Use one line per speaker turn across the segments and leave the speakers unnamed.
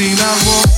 Every day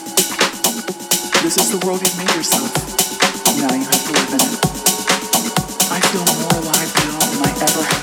This is the world you've made yourself. Now you have to live in it. I feel more alive now than I ever have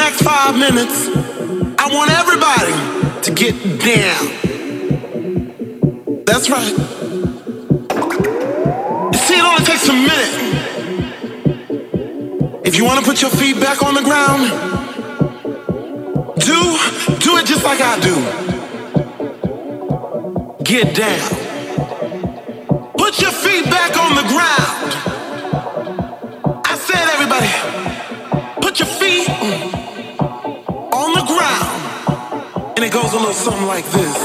next five minutes, I want everybody to get down. That's right. You see, it only takes a minute. If you want to put your feet back on the ground, do do it just like I do. Get down. Put your feet back on the ground. I said, everybody, put your feet. Goes a little something like this.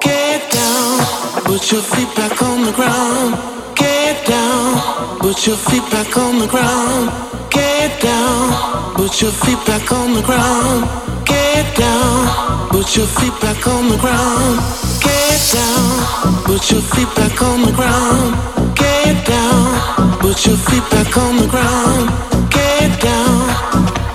Get down, put your feet back on the ground. Get down, put your feet back on the ground. Get down, put your feet back on the ground. Get down, put your feet back on the ground. Get down, put your feet back on the ground. Get down, put your feet back on the ground. Get down.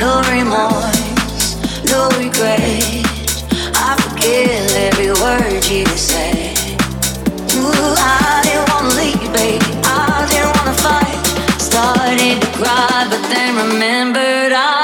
no remorse, no regret. I forgive every word you say. Ooh, I didn't wanna leave, baby. I didn't wanna fight. Started to cry, but then remembered I.